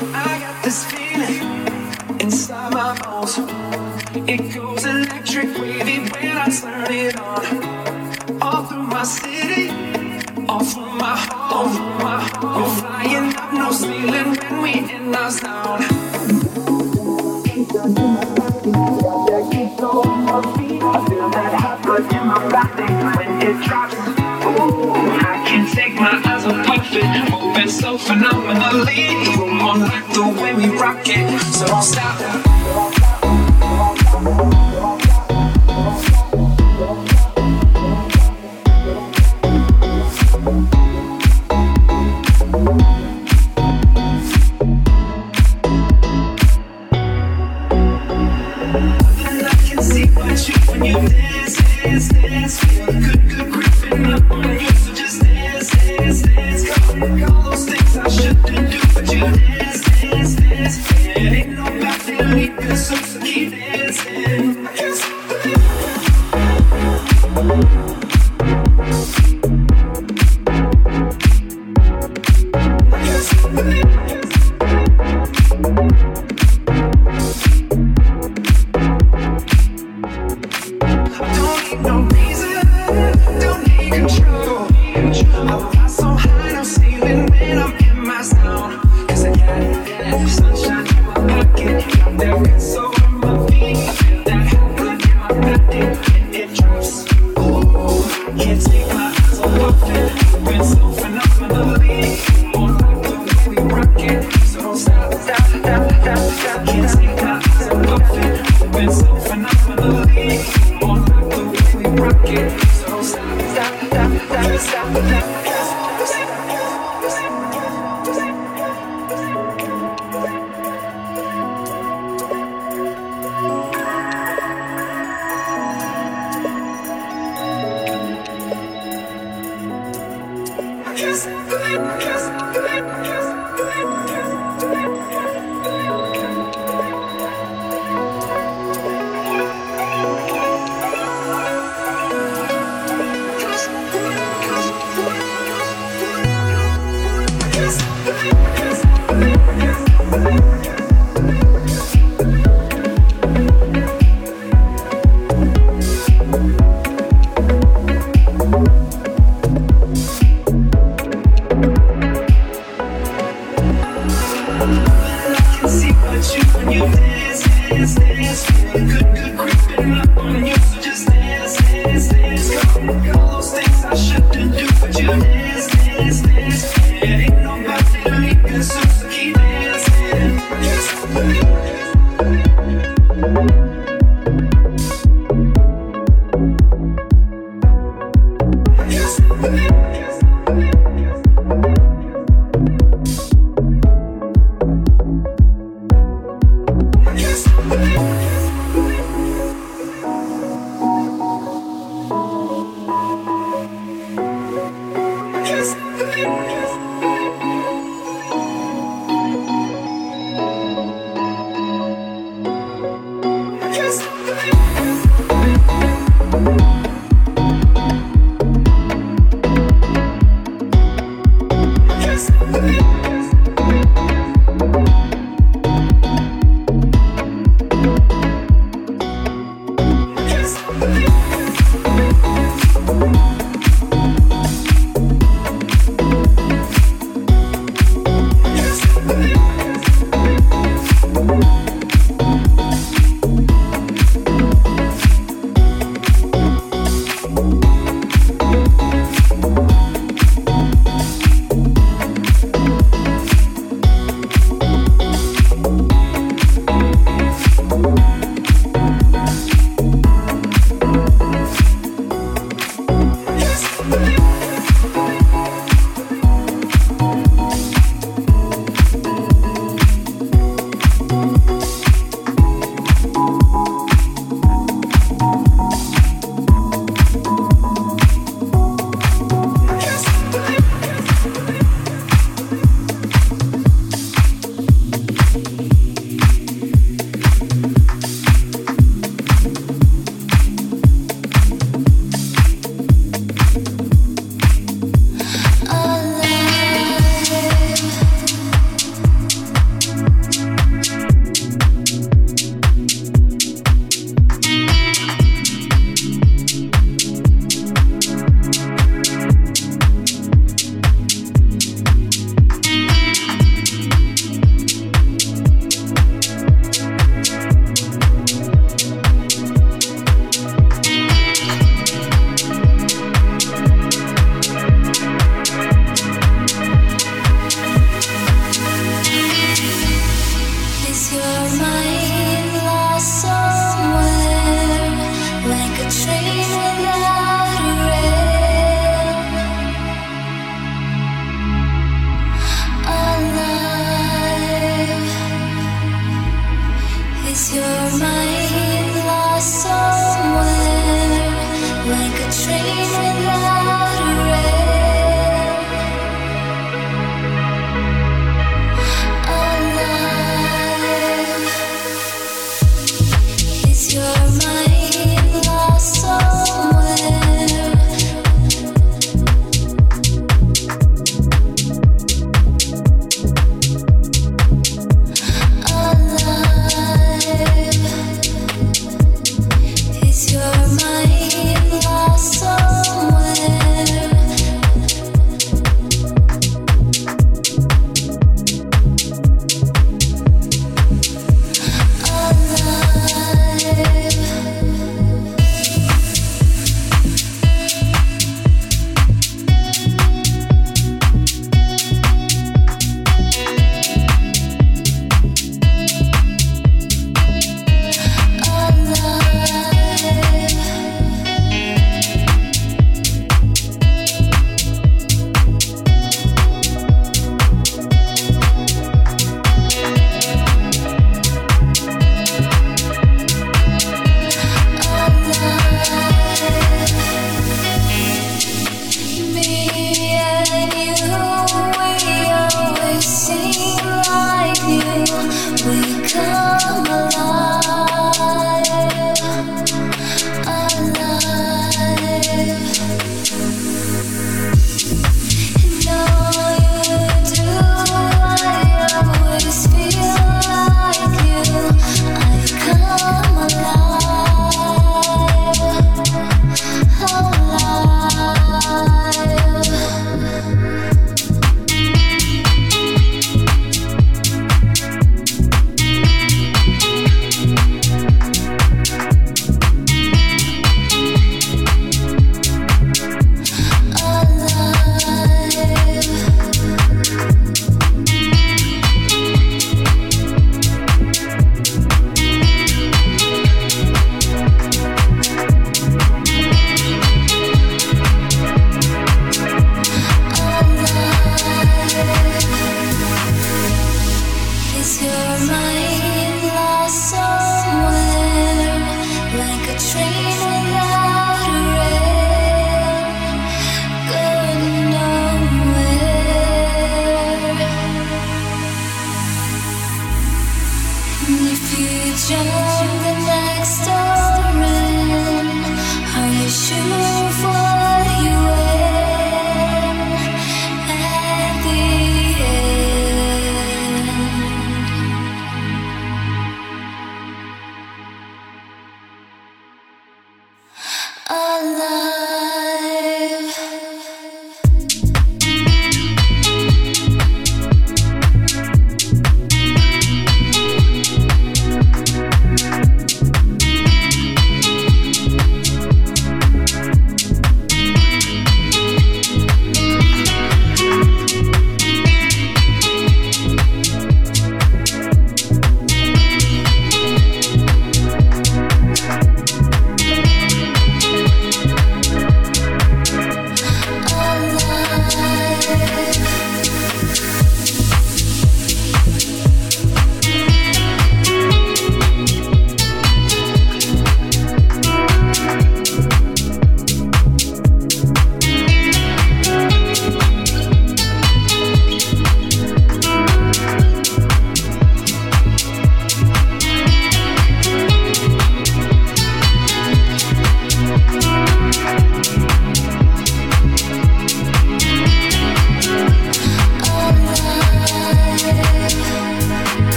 I got this feeling inside my bones. It goes electric when I turn it on. All through my city, all through my home. Through my. We're flying up no ceiling when we hit our sound. On my feet. I feel that hot blood in my when it drops. Ooh can't take my eyes off it. Moving so phenomenally. Room on like the way we rock it. So don't stop. Can't take my Yes.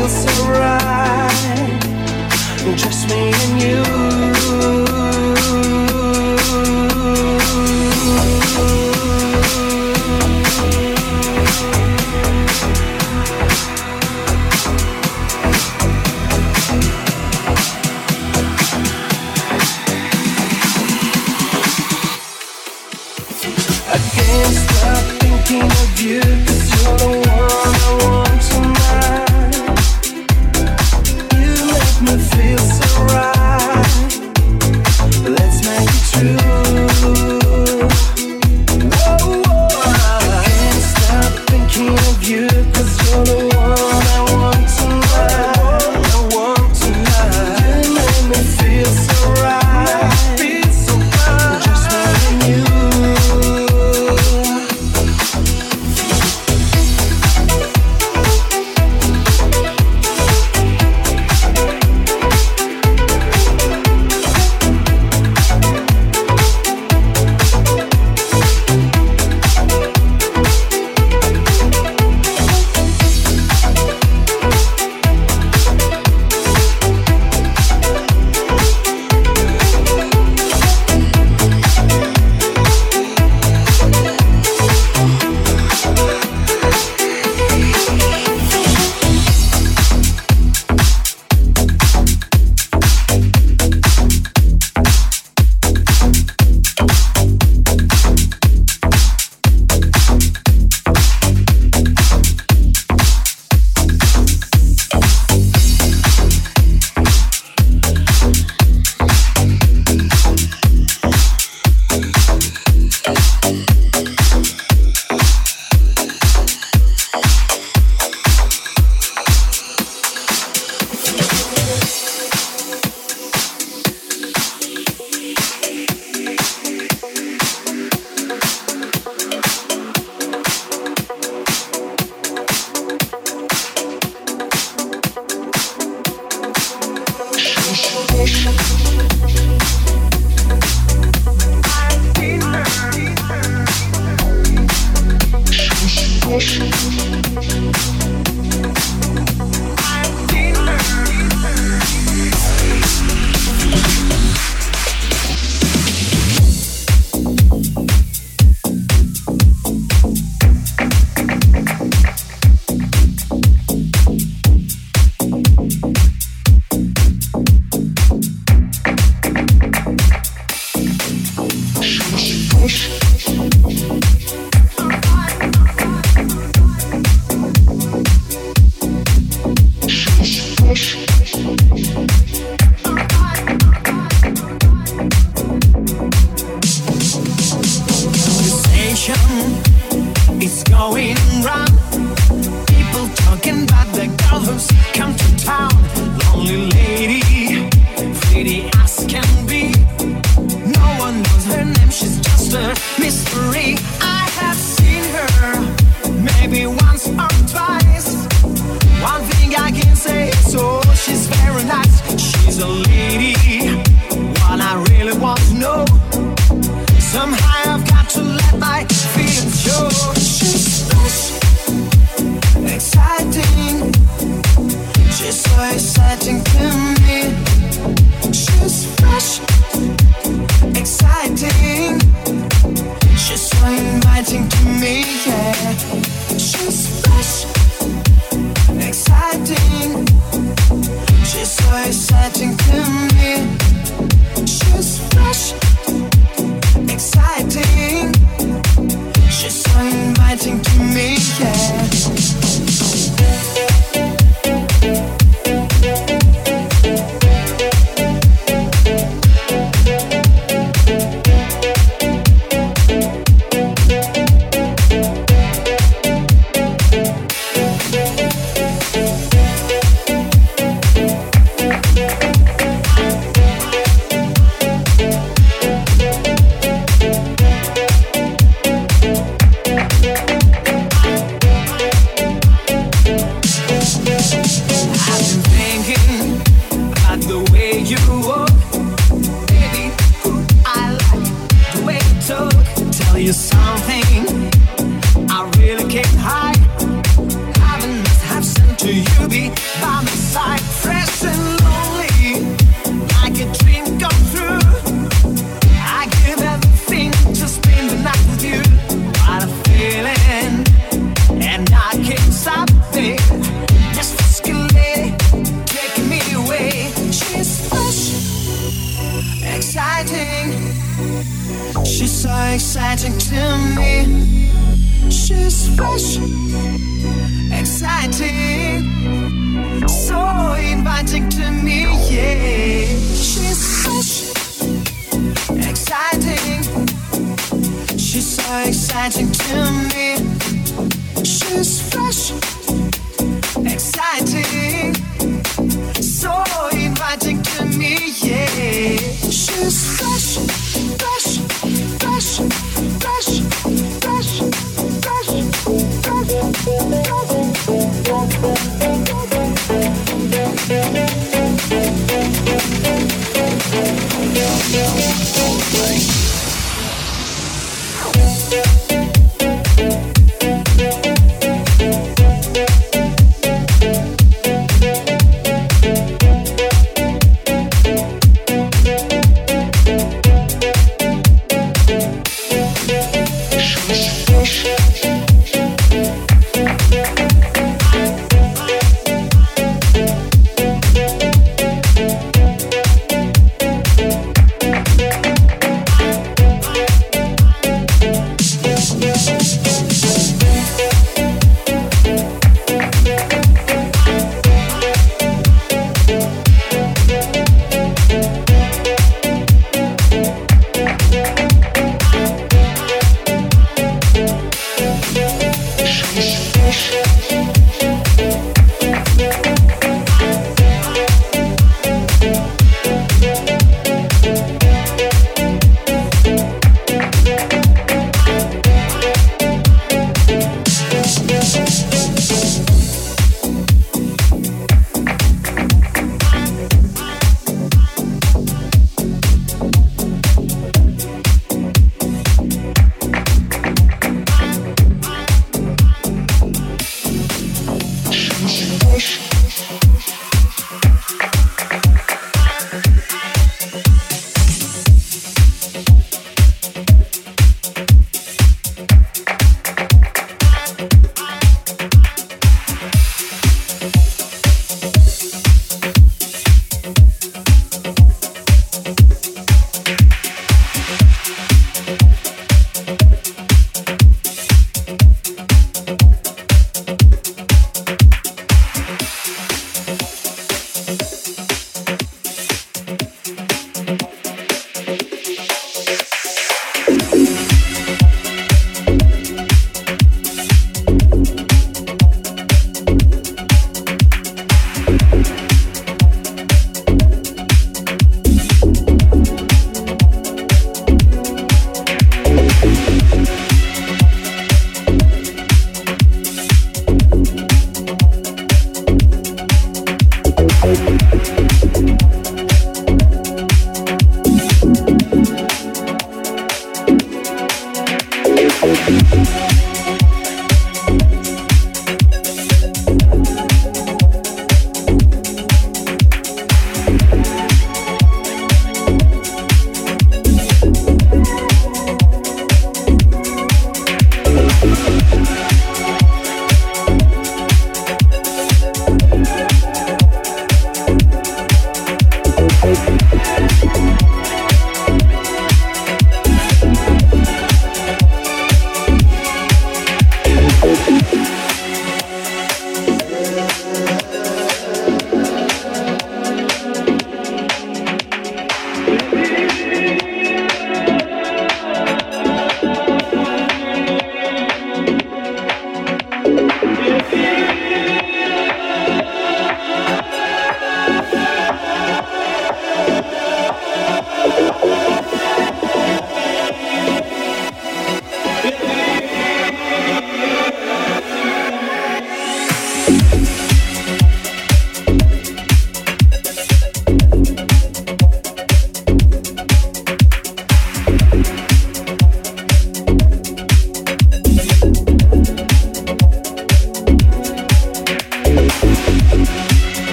feel so right. took tell you something. exciting to me. She's fresh, exciting, so inviting to me. Yeah, she's fresh, exciting. She's so exciting to me. She's fresh, exciting.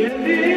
Candy.